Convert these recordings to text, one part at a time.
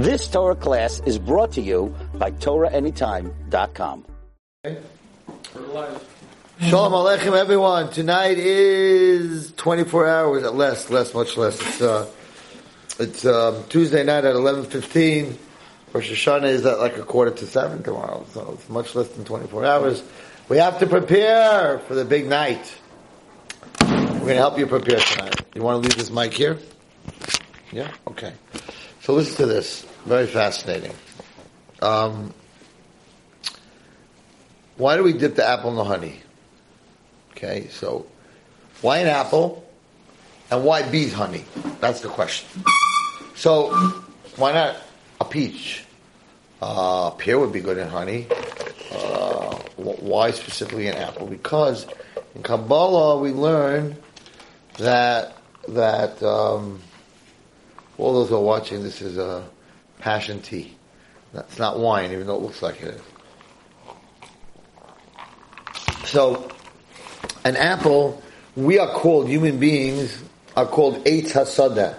This Torah class is brought to you by TorahAnytime.com. Shalom Aleichem, everyone. Tonight is 24 hours, at less, less, much less. It's, uh, it's um, Tuesday night at 11.15. Rosh Hashanah is at like a quarter to seven tomorrow, so it's much less than 24 hours. We have to prepare for the big night. We're going to help you prepare tonight. You want to leave this mic here? Yeah? Okay. So listen to this. Very fascinating. Um, why do we dip the apple in the honey? Okay, so why an apple and why bees honey? That's the question. So why not a peach? Uh, pear would be good in honey. Uh, why specifically an apple? Because in Kabbalah we learn that that um, all those who are watching this is a passion tea. That's not wine, even though it looks like it is. So, an apple, we are called, human beings are called Eitz Hasada.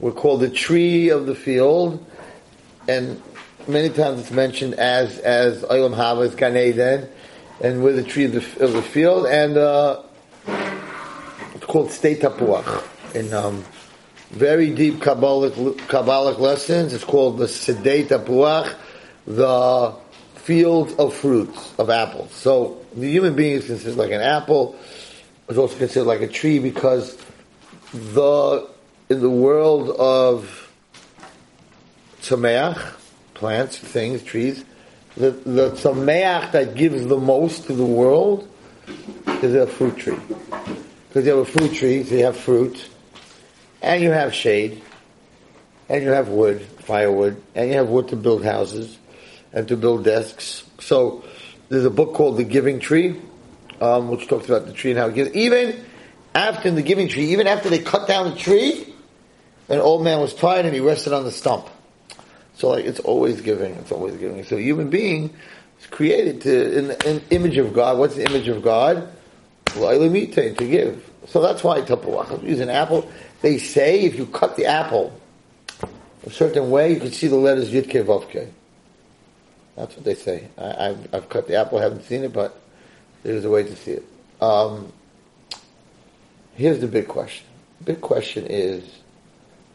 We're called the tree of the field, and many times it's mentioned as, as Olam Hava, Gan Eden, and we're the tree of the, of the field, and, uh, it's called Sedei Tapuach. In, um, very deep Kabbalic, Kabbalic lessons, it's called the Sedei Tapuach, the field of fruits, of apples. So, the human being is considered like an apple, It's also considered like a tree because the in the world of tzameach, plants, things, trees, the the tzameach that gives the most to the world is a fruit tree. Because you have a fruit tree, so you have fruit, and you have shade, and you have wood, firewood, and you have wood to build houses and to build desks. So there's a book called The Giving Tree, um, which talks about the tree and how it gives. Even after the Giving Tree, even after they cut down the tree, an old man was tired and he rested on the stump. So like it's always giving, it's always giving. So human being is created to in the image of God. What's the image of God? To give. So that's why Tapuach use an apple. They say if you cut the apple a certain way, you can see the letters Yud Vavke. That's what they say. I, have I've cut the apple, haven't seen it, but there's a way to see it. Um, here's the big question. The big question is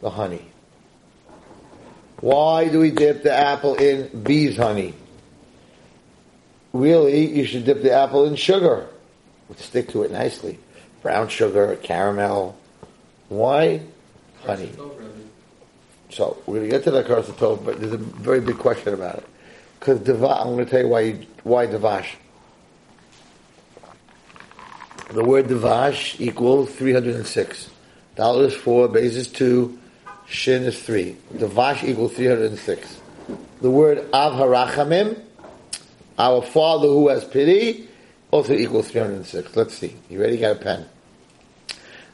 the honey. Why do we dip the apple in bees honey? Really, you should dip the apple in sugar. Would stick to it nicely. Brown sugar, caramel. Why? Honey. So, we're going to get to the Karsatov, but there's a very big question about it. Because Devash, I'm going to tell you why, why Devash. The word Devash equals 306. Dollar is 4, base is 2, Shin is 3. Devash equals 306. The word Av Harachamim, our Father who has pity, also equals 306. Let's see. You ready? Got a pen.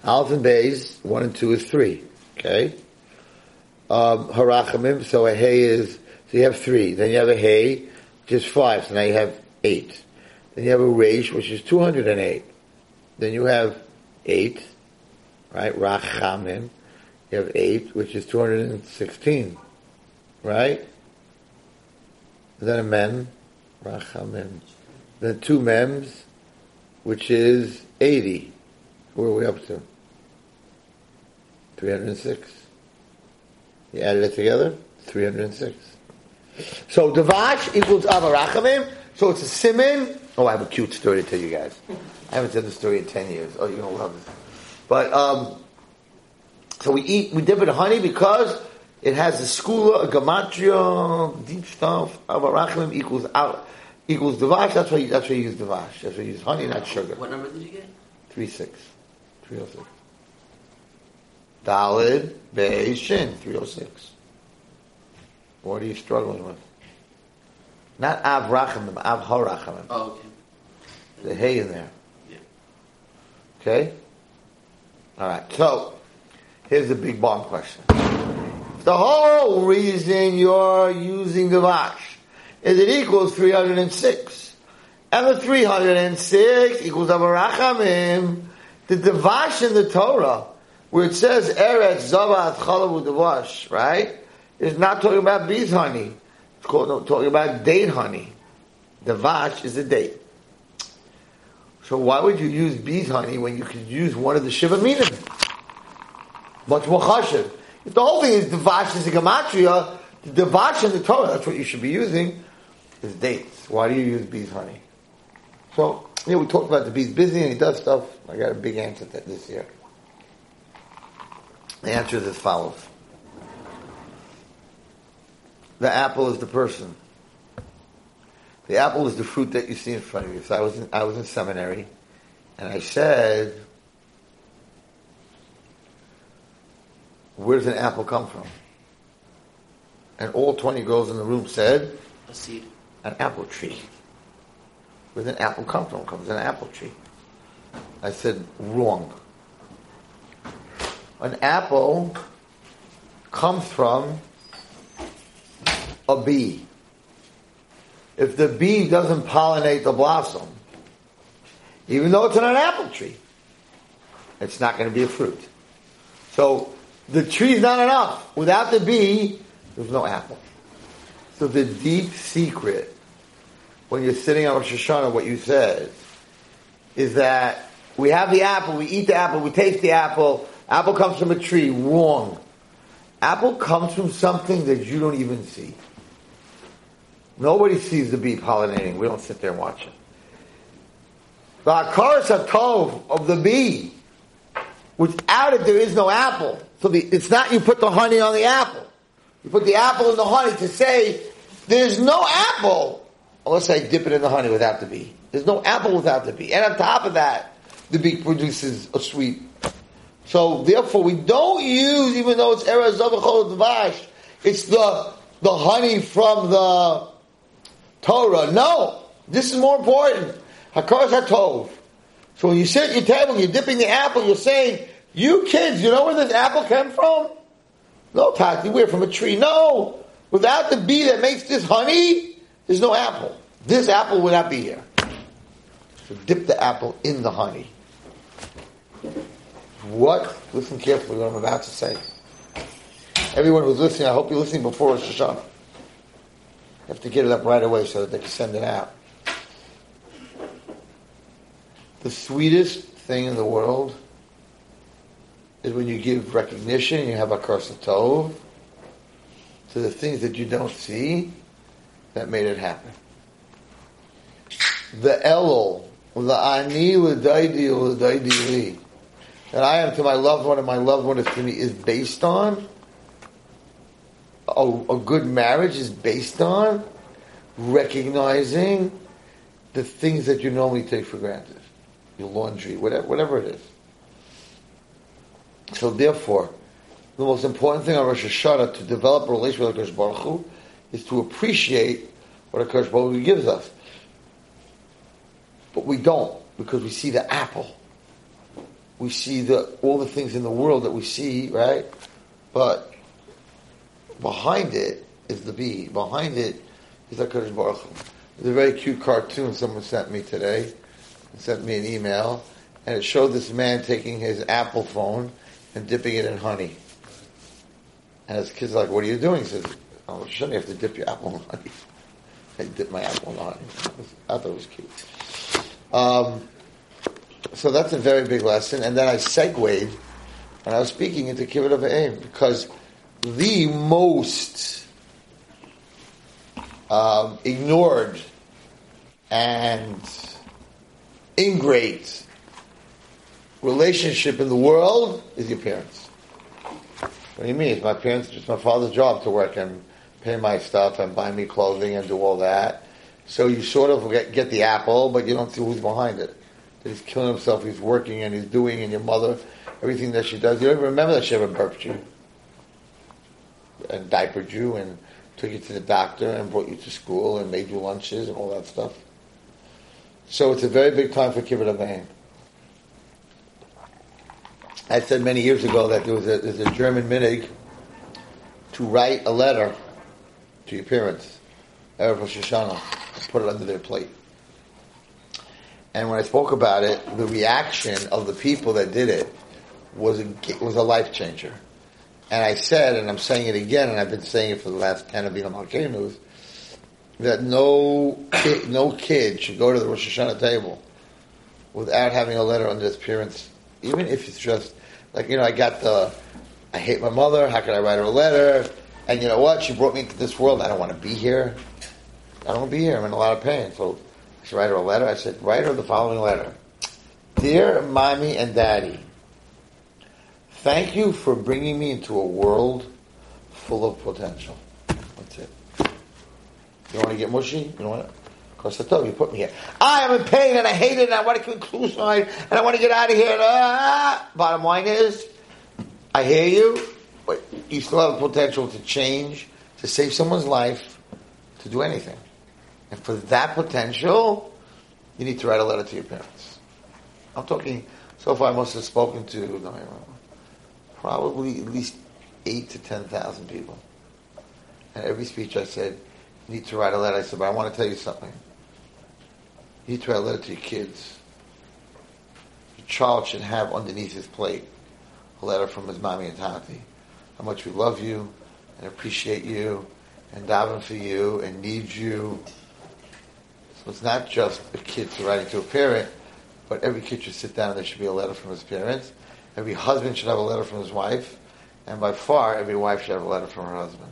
Aleph and Bays, 1 and 2 is 3. Okay? Um, harachamim, so a hay is so you have three. Then you have a hay, is five. So now you have eight. Then you have a reish, which is 208. Then you have eight, right? Rachamim. You have eight, which is 216. Right? Then a mem, rachamim. Then two mems, which is 80. Where are we up to? 306. You added it together? 306. So Devash equals Avarachamim. So it's a simin. Oh, I have a cute story to tell you guys. I haven't said the story in ten years. Oh, you're gonna love this. But um, so we eat, we dip it in honey because it has a skula, a gematria, deep stuff. Avarachamim equals out equals Devash. That's why you, that's why you use Devash. That's why you use honey, not sugar. What number did you get? Three six. Three oh six. Dalid Beishin, three oh six. What are you struggling with? Not Av Rachamim, Av Harachamim. Oh, okay. The hay in there. Yeah. Okay? Alright, so, here's the big bomb question. The whole reason you're using Devash is it equals 306. And the 306 equals Avarachamim. The Devash in the Torah, where it says Eretz Zavat Chalavu Devash, right? is not talking about bees honey. It's called, talking about date honey. The vash is a date. So why would you use bees honey when you could use one of the shiva minim? Much more chashiv. If the whole thing is the vash is a gematria, the vash in the Torah, that's what you should be using, is dates. Why do you use bees honey? So, yeah, we talked about the bees busy and he does stuff. I got a big answer to that this year. The answer is as follows. The apple is the person. The apple is the fruit that you see in front of you. So I was in, I was in seminary, and I said, "Where does an apple come from?" And all twenty girls in the room said, A seed. "An apple tree." Where does an apple come from? Comes an apple tree. I said, "Wrong." An apple comes from a bee if the bee doesn't pollinate the blossom, even though it's in an apple tree, it's not going to be a fruit. So the tree is not enough. Without the bee, there's no apple. So the deep secret, when you're sitting on Rosh Hashanah, what you said, is that we have the apple, we eat the apple, we taste the apple, apple comes from a tree. Wrong. Apple comes from something that you don't even see. Nobody sees the bee pollinating. We don't sit there and watch it. The akaras tov of the bee, without it there is no apple. So the, it's not you put the honey on the apple. You put the apple in the honey to say there's no apple unless I dip it in the honey without the bee. There's no apple without the bee. And on top of that, the bee produces a sweet. So therefore we don't use, even though it's Erazavachol Dvash, it's the, the honey from the Torah. No, this is more important. Hakaras HaTov. So when you sit at your table, you're dipping the apple, you're saying, you kids, you know where this apple came from? No, Tati, we're from a tree. No, without the bee that makes this honey, there's no apple. This apple would not be here. So dip the apple in the honey. What? Listen carefully what I'm about to say. Everyone who's listening, I hope you're listening before Rosh Hashanah You have to get it up right away so that they can send it out. The sweetest thing in the world is when you give recognition, you have a tov to the things that you don't see that made it happen. The elul, the ani l'daidi l'daidi li, that I am to my loved one and my loved one is to me is based on a, a good marriage is based on recognizing the things that you normally take for granted, your laundry, whatever, whatever it is. So therefore, the most important thing on Rosh Hashanah to develop a relationship with HaKadosh Baruch Hu is to appreciate what HaKadosh Baruch Hu gives us. But we don't, because we see the apple. We see the all the things in the world that we see, right? But behind it is the bee. Behind it is HaKadosh Baruch Hu. There's a very cute cartoon someone sent me today. sent me an email, and it showed this man taking his Apple phone and dipping it in honey. And his kid's like, what are you doing? He says, oh, shouldn't you have to dip your apple in honey? I dip my apple in honey. I thought it was cute. Um, so that's a very big lesson. And then I segued when I was speaking into Kibbut of Aim because the most um, ignored and ingrate relationship in the world is your parents. What do you mean? It's my parents, it's my father's job to work and pay my stuff and buy me clothing and do all that. So you sort of get, get the apple, but you don't see who's behind it. He's killing himself, he's working and he's doing, and your mother, everything that she does. You don't even remember that she ever burped you and diapered you and took you to the doctor and brought you to school and made you lunches and all that stuff. So it's a very big time for Kibbut Avayim. I said many years ago that there was a, there's a German minig to write a letter to your parents, Erev and put it under their plate. And when I spoke about it, the reaction of the people that did it was a, was a life changer And I said, and I'm saying it again, and I've been saying it for the last 10 of being on that no kid, no kid should go to the Rosh Hashanah table without having a letter under his parents, even if it's just, like, you know, I got the, I hate my mother, how can I write her a letter? And you know what? She brought me into this world, I don't want to be here. I don't want to be here, I'm in a lot of pain. So Should write her a letter. I said, write her the following letter. Dear mommy and daddy, thank you for bringing me into a world full of potential. That's it. You don't want to get mushy? You know what? Because I told you, you put me here. I am in pain and I hate it and I want to commit suicide and I want to get out of here. Ah. Bottom line is, I hear you, but you still have the potential to change, to save someone's life, to do anything. And for that potential, you need to write a letter to your parents. I'm talking, so far I must have spoken to, probably at least eight to ten thousand people. And every speech I said, you need to write a letter. I said, but I want to tell you something. You need to write a letter to your kids. Your child should have underneath his plate a letter from his mommy and tati. How much we love you and appreciate you and daven for you and need you. So it's not just a kid writing to a parent, but every kid should sit down and there should be a letter from his parents. Every husband should have a letter from his wife. And by far, every wife should have a letter from her husband.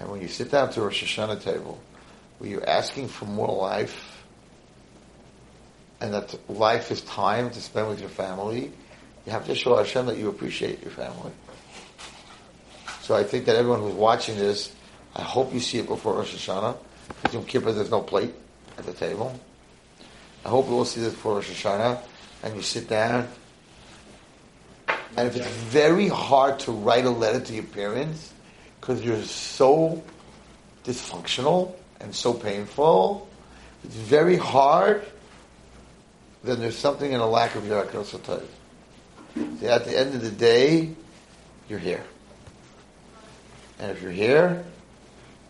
And when you sit down to a Rosh Hashanah table, where you're asking for more life, and that life is time to spend with your family, you have to show Hashem that you appreciate your family. So I think that everyone who's watching this, I hope you see it before Rosh Hashanah. Because Yom Kippur, there's no plate at the table. I hope you will see this before Rosh Hashanah, and you sit down. And if it's very hard to write a letter to your parents, because you're so dysfunctional and so painful, it's very hard, then there's something in a lack of your Akosatayv. See, at the end of the day, you're here. And if you're here,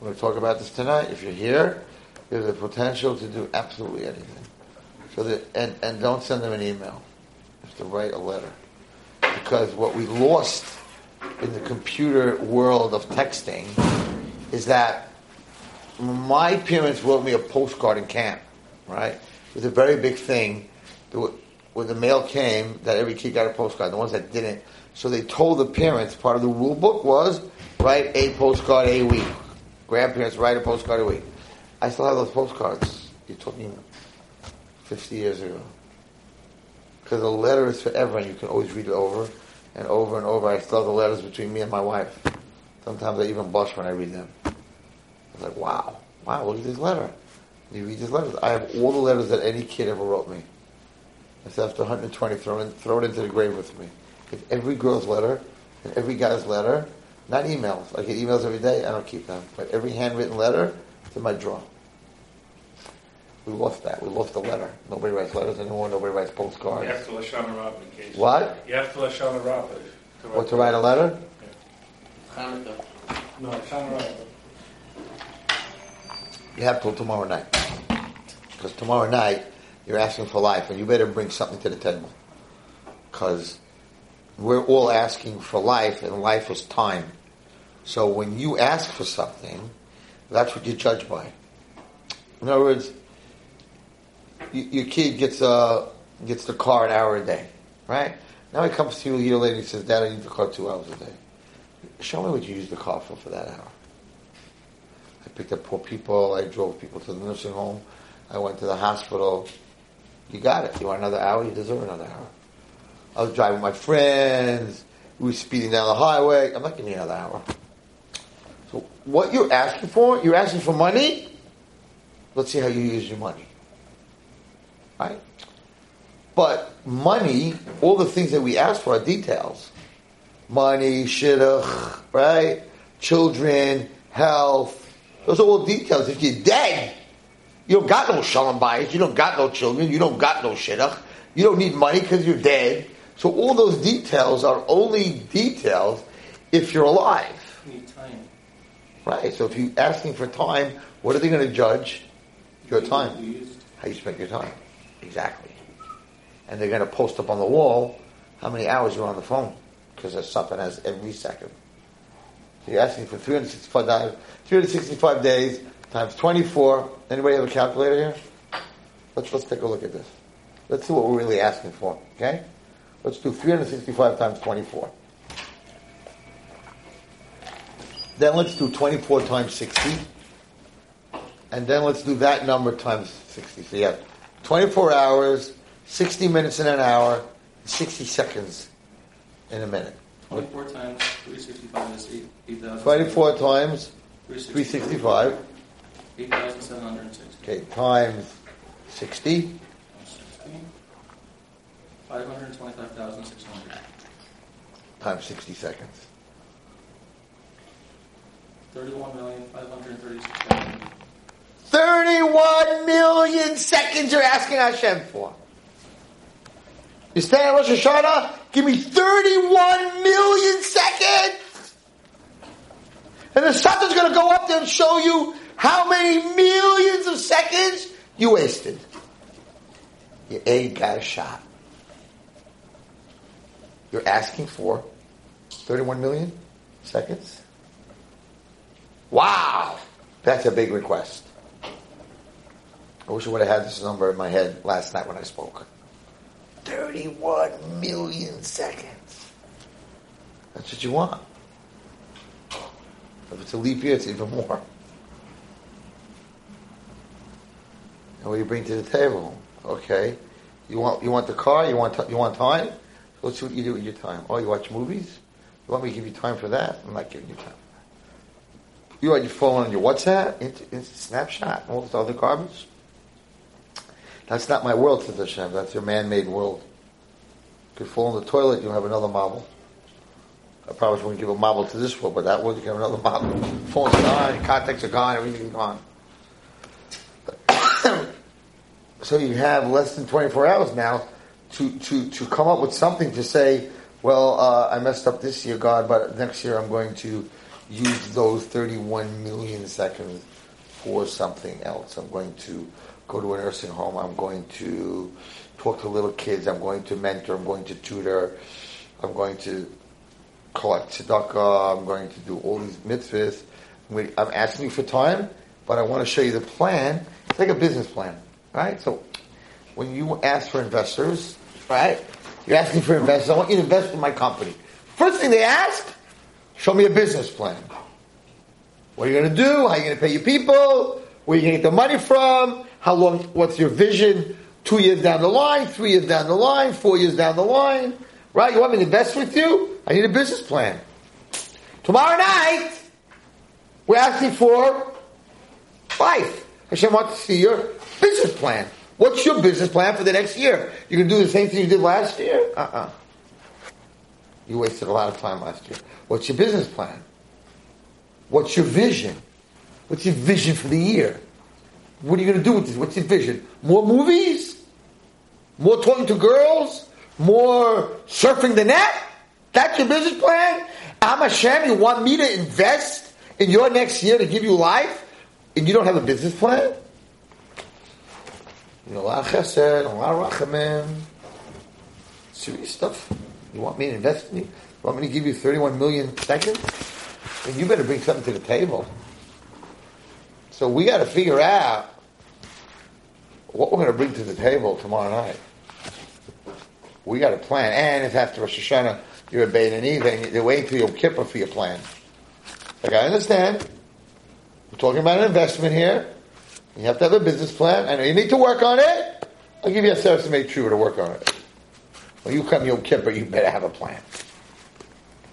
we're going to talk about this tonight. If you're here, you have the potential to do absolutely anything. So that, and, and don't send them an email. You have to write a letter. Because what we lost in the computer world of texting is that my parents wrote me a postcard in camp, right? It was a very big thing. When the mail came, that every kid got a postcard. The ones that didn't, so they told the parents. Part of the rule book was write a postcard a week. Grandparents write a postcard a week. I still have those postcards. You're me 50 years ago. Because a letter is forever, and you can always read it over and over and over. I still have the letters between me and my wife. Sometimes I even blush when I read them. I was like, wow, wow, look at this letter. You read these letters. I have all the letters that any kid ever wrote me. It's after 120, throw it, throw it into the grave with me. If every girl's letter and every guy's letter, not emails. I get emails every day. I don't keep them, but every handwritten letter is in my drawer. We lost that. We lost the letter. Nobody writes letters anymore. Nobody writes postcards. You have to Lashon Hara in case. What? You have to Lashon Hara. to What to write a letter? Hanukkah. No, Lashon Hara. You have till tomorrow night. Because tomorrow night, you're asking for life, and you better bring something to the table. Because we're all asking for life, and life is time. So when you ask for something, that's what you judge by. In other words, you, your kid gets a gets the car an hour a day, right? Now he comes to you a year later and he says, Dad, I need the car two hours a day. Show me what you use the car for for that hour. I picked up poor people. I drove people to the nursing home. I went to the hospital. You got it. You want another hour? You deserve another hour. I was driving my friends. We were speeding down the highway. I'm not giving you another hour. What you're asking for, you're asking for money. Let's see how you use your money. Right? But money, all the things that we ask for are details. Money, shidduch, right? Children, health. Those are all details. If you're dead, you don't got no shalom bayis, you don't got no children, you don't got no shidduch, you don't need money because you're dead. So all those details are only details if you're alive. You need time. Right. So if you're asking for time, what are they going to judge? Your time. How you spent your time. Exactly. And they're going to post up on the wall how many hours you're on the phone. because there's something has every second. So you're asking for 365 days, 365 days times 24. Anybody have a calculator here? Let's let's take a look at this. Let's see what we're really asking for. Okay, let's do 365 times 24. Then let's do 24 times 60. And then let's do that number times 60. So you have 24 hours, 60 minutes in an hour, 60 seconds in a minute. 24 times 365 is 8 8,000. 24 times 365. 365. 8,760. Okay, times 60. 60. 525,600. Times 60 seconds. 31,536,000. 31 million seconds you're asking Hashem for. You stand at Rosh Hashanah, give me 31 million seconds. And the Satan's going to go up there and show you how many millions of seconds you wasted. You ain't got a shot. You're asking for 31 million seconds? Wow! That's a big request. I wish I would have had this number in my head last night when I spoke. 31 million seconds. That's what you want. If it's a leap year, it's even more. And what do you bring to the table? Okay. You want you want the car? You want you want time? Let's see what you do with your time. Oh, you watch movies? You want me to give you time for that? I'm not giving you time. You on your phone on your WhatsApp, instant, instant snapshot, all this other garbage. That's not my world, says Hashem. That's your man-made world. You could fall in the toilet, you'll have another marble. I promise won't give a marble to this world, but that world you have another marble. Phone's gone, contacts are gone, everything's gone. so you have less than 24 hours now to, to, to come up with something to say, well, uh, I messed up this year, God, but next year I'm going to use those 31 million seconds for something else. I'm going to go to a nursing home. I'm going to talk to little kids. I'm going to mentor. I'm going to tutor. I'm going to collect tzedakah. I'm going to do all these mitzvahs. I'm asking you for time, but I want to show you the plan. It's like a business plan, right? So when you ask for investors, right? You're asking for investors. I want you to invest in my company. First thing they ask, show me a business plan. What are you going to do? How are you going to pay your people? Where are you going to get the money from? How long? What's your vision? Two years down the line, three years down the line, four years down the line, right? You want me to invest with you? I need a business plan. Tomorrow night, we're asking for life. Hashem wants to see your business plan. What's your business plan for the next year? You can do the same thing you did last year? Uh-uh. You wasted a lot of time last year. What's your business plan? What's your vision? What's your vision for the year? What are you going to do with this? What's your vision? More movies? More talking to girls? More surfing the net? That's your business plan? I'm Hashem, you want me to invest in your next year to give you life? And you don't have a business plan? You know, a lot of chesed, a lot of rachamim. Serious stuff. You want me to invest in you? You want me to give you 31 million seconds? Then you better bring something to the table. So we got to figure out what we're going to bring to the table tomorrow night. We got a plan. And if after Rosh Hashanah you're a Beinani, then you're waiting till Yom Kippur for your plan. Like I understand. We're talking about an investment here. You have to have a business plan. I know you need to work on it. I'll give you a service to make sure to work on it. When you come Yom Kippur, you better have a plan.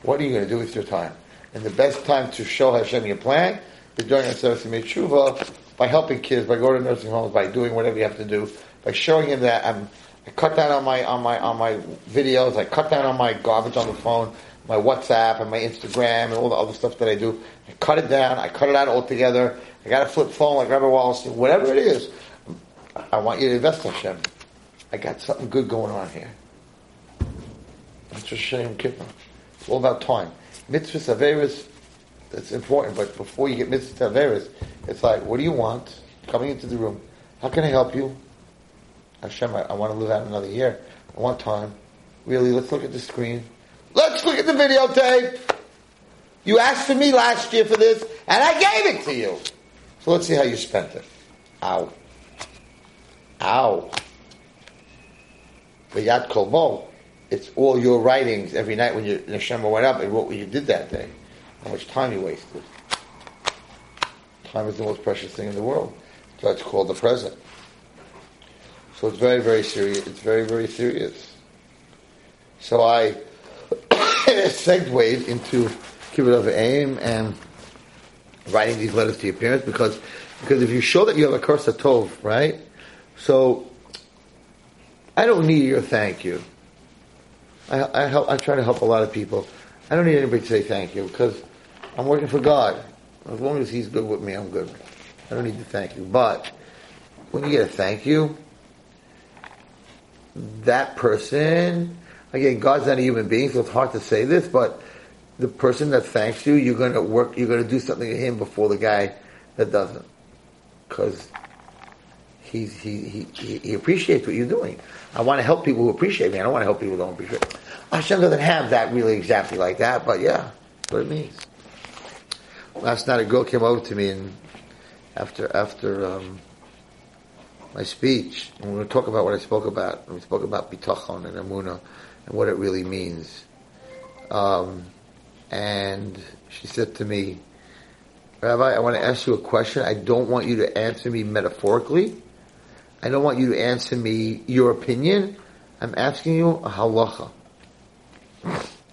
What are you going to do with your time? And the best time to show Hashem your plan is during a service make tshuva by helping kids, by going to nursing homes, by doing whatever you have to do, by showing him that I'm, I cut down on my on my on my videos, I cut down on my garbage on the phone, my WhatsApp and my Instagram and all the other stuff that I do. I cut it down, I cut it out altogether. I got a flip phone I like Rabbi Wallace, whatever it is. I want you to invest in Hashem. I got something good going on here. That's just Shem Kippur. It's all about time. Mitzvahs, Averis, that's important, but before you get mitzvahs, Averis, it's like, what do you want? Coming into the room. How can I help you? Hashem, I, I want to live out another year. I want time. Really, let's look at the screen. let's look at the videotape. You asked for me last year for this, and I gave it to you. So let's see how you spent it. Ow. Ow. But Yad Kolmo, it's all your writings every night when you Neshama went up and what you did that day. How much time you wasted. Time is the most precious thing in the world. So it's called the present. So it's very, very serious. It's very, very serious. So I segued into Kibbutz Aim and writing these letters to your parents because because if you show that you have a curse of Tov, right? So I don't need your thank you. I, I help. I try to help a lot of people. I don't need anybody to say thank you because I'm working for God. As long as He's good with me, I'm good. I don't need to thank you. But when you get a thank you, that person, again, God's not a human being, so it's hard to say this, but the person that thanks you, you're going to work, you're going to do something to him before the guy that doesn't. Because he, he, he, he appreciates what you're doing. I want to help people who appreciate me. I don't want to help people who don't appreciate me. Hashem doesn't have that really exactly like that, but yeah, what it means. Last night a girl came over to me and after, after, um, my speech, and we were talking about what I spoke about. We spoke about bitachon and amuna and what it really means. Um, and she said to me, Rabbi, I want to ask you a question. I don't want you to answer me metaphorically. I don't want you to answer me your opinion. I'm asking you a halacha.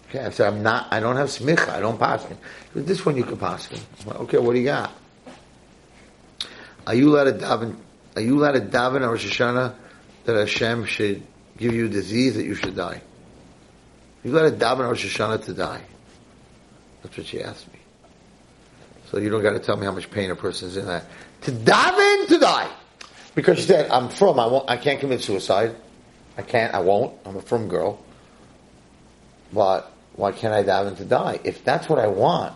Okay, I said, I'm not, I don't have smicha, I don't paskin. This one you can paskin. Okay, what do you got? Are you allowed to daven, are you allowed to daven on Rosh Hashanah that Hashem should give you disease that you should die? You allowed to daven on Rosh Hashanah to die? That's what she asked me. So you don't got to tell me how much pain a person's in that. To daven to die. Because she said, I'm frum, I won't, I can't commit suicide. I can't, I won't. I'm a frum girl. But why can't I daven to die? If that's what I want,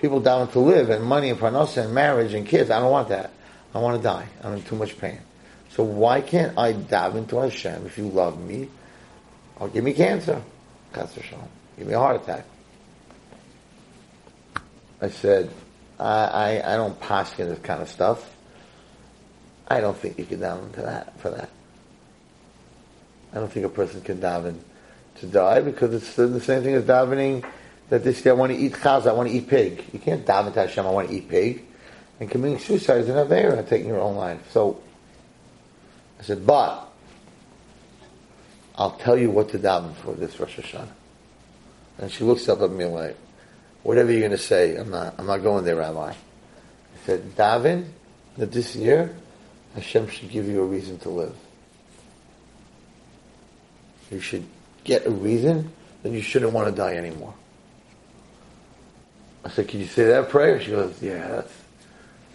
people daven to live and money and parnasa and marriage and kids, I don't want that. I want to die. I'm in too much pain. So why can't I daven to Hashem if you love me? Or give me cancer. Cancer shalom. Give me a heart attack. I said, I, I, I don't paskin this kind of stuff. I don't think you can daven to that, for that. I don't think a person can daven to die because it's the same thing as davening that this day I want to eat chaz, I want to eat pig. You can't daven to Hashem, I want to eat pig. And committing suicide is an and taking your own life. So, I said, but, I'll tell you what to daven for this Rosh Hashanah. And she looks up at me like, whatever you're going to say, I'm not, I'm not going there, Rabbi. I said, daven, that this year, Hashem should give you a reason to live. You should get a reason then you shouldn't want to die anymore. I said, can you say that prayer? She goes, yeah, that's,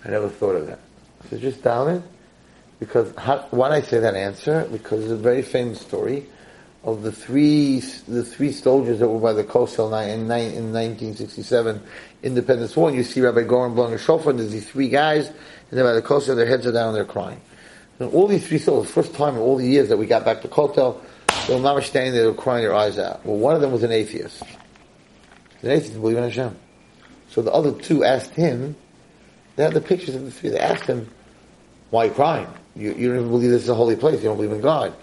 I never thought of that. I said, just daven. Because, how, why did I say that answer? Because it's a very famous story of the three the three soldiers that were by the Kosel in, in 1967 Independence War. And you see Rabbi Goren blowing a shofar, and there's these three guys, and they're by the Kosel, their heads are down, and they're crying. And all these three soldiers, first time in all the years that we got back to Kotel, they were not standing there, they were crying their eyes out. Well, one of them was an atheist. An atheist believe in Hashem. So the other two asked him, they had the pictures of the three, they asked him, why are you crying? You, you don't even believe this is a holy place, you don't believe in God.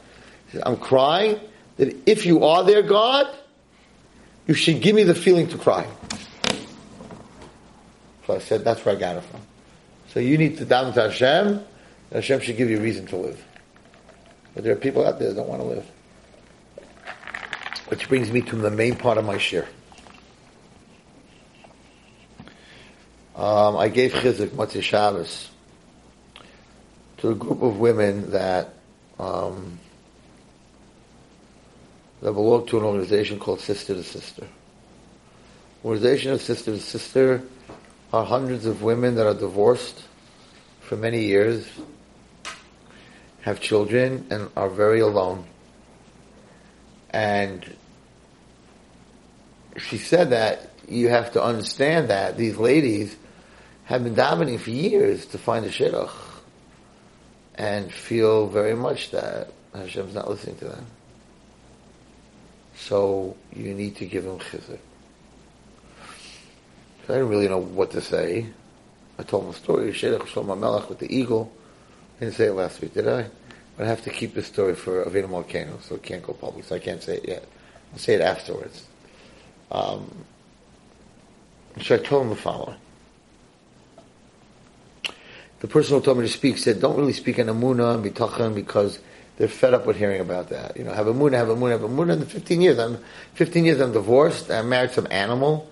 He said, I'm crying that if you are their God, you should give me the feeling to cry. So I said, that's where I got it from. So you need to daven to Hashem, and Hashem should give you reason to live. But there are people out there that don't want to live. Which brings me to the main part of my share. Um, I gave Chizuk Motzei Shabbos to a group of women that um, that belong to an organization called Sister to Sister. Organization of Sister to Sister are hundreds of women that are divorced for many years, have children, and are very alone. And she said that you have to understand that these ladies have been davening for years to find a shidduch and feel very much that Hashem's not listening to them. So you need to give him chizuk. I didn't really know what to say. I told him a story, Shedach Shlomo Melech with the eagle. I didn't say it last week, did I? But I have to keep the story for Avinu Malkeinu, so it can't go public, so I can't say it yet. I'll say it afterwards. Um, so I told him the following. The person who told me to speak said, don't really speak in Amuna and Bitachon because they're fed up with hearing about that. You know, have a Amuna, have a Amuna, have a Amuna. In 15 years, I'm, 15 years I'm divorced, I married some animal,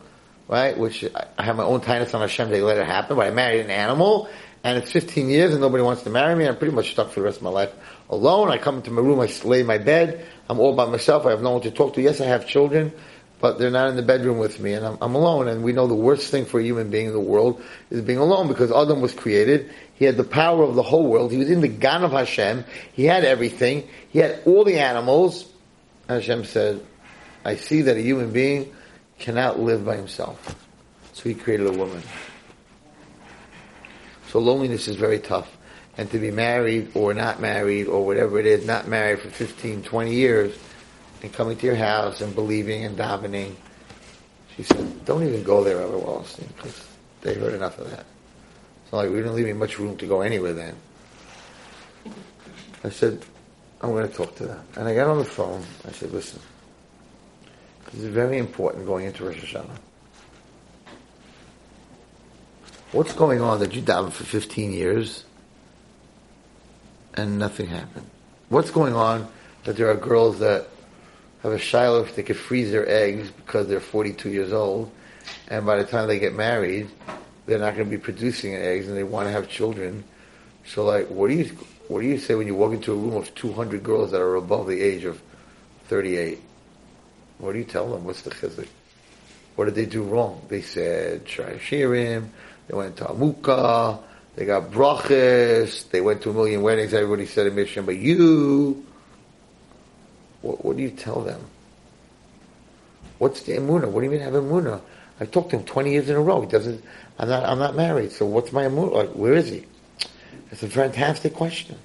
right? Which I have my own tightness on Hashem, they let it happen, but I married an animal, and it's 15 years and nobody wants to marry me, I'm pretty much stuck for the rest of my life alone. I come into my room, I lay in my bed, I'm all by myself, I have no one to talk to. Yes, I have children, but they're not in the bedroom with me and I'm, I'm, alone. And we know the worst thing for a human being in the world is being alone because Adam was created. He had the power of the whole world. He was in the Gan of Hashem. He had everything. He had all the animals. Hashem said, I see that a human being cannot live by himself. So he created a woman. So loneliness is very tough. And to be married or not married or whatever it is, not married for 15, 20 years, and coming to your house and believing and davening. She said, don't even go there, Elder Wallerstein, because they heard enough of that. Not like we didn't leave me much room to go anywhere then. I said, I'm going to talk to them. And I got on the phone. I said, listen, this is very important going into Rosh Hashanah. What's going on that you davened for 15 years and nothing happened? What's going on that there are girls that have a shaila if they could freeze their eggs because they're 42 years old, and by the time they get married, they're not going to be producing eggs and they want to have children. So, like, what do you what do you say when you walk into a room of 200 girls that are above the age of 38? What do you tell them? What's the chizuk? What did they do wrong? They said try shirim. They went to amuka. They got brachas. They went to a million weddings. Everybody said a mission, but you what, what do you tell them? What's the emuna? What do you mean have emuna? I talked to him 20 years in a row. He doesn't, I'm not, I'm not married. So what's my emuna? Like, where is he? It's a fantastic question.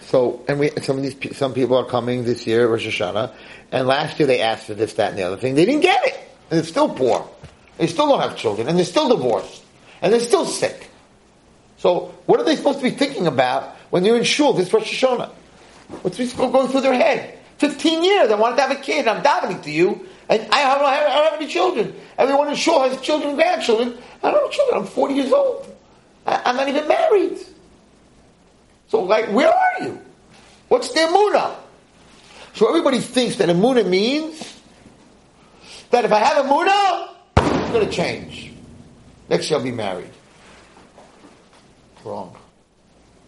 So, and we, some of these, some people are coming this year, Rosh Hashanah, and last year they asked for this, that, and the other thing. They didn't get it. And they're still poor. They still don't have children, and they're still divorced. And they're still sick. So, what are they supposed to be thinking about when they're in shul this Rosh Hashanah? What's going through their head? 15 years, I wanted to have a kid, I'm davening to you, and I don't, have, I don't have any children. Everyone in shul has children and grandchildren. I don't have children, I'm 40 years old. I, I'm not even married. So, like, where are you? What's the emuna? So everybody thinks that emuna means that if I have emuna, it's going to change. Next year I'll be married. Wrong.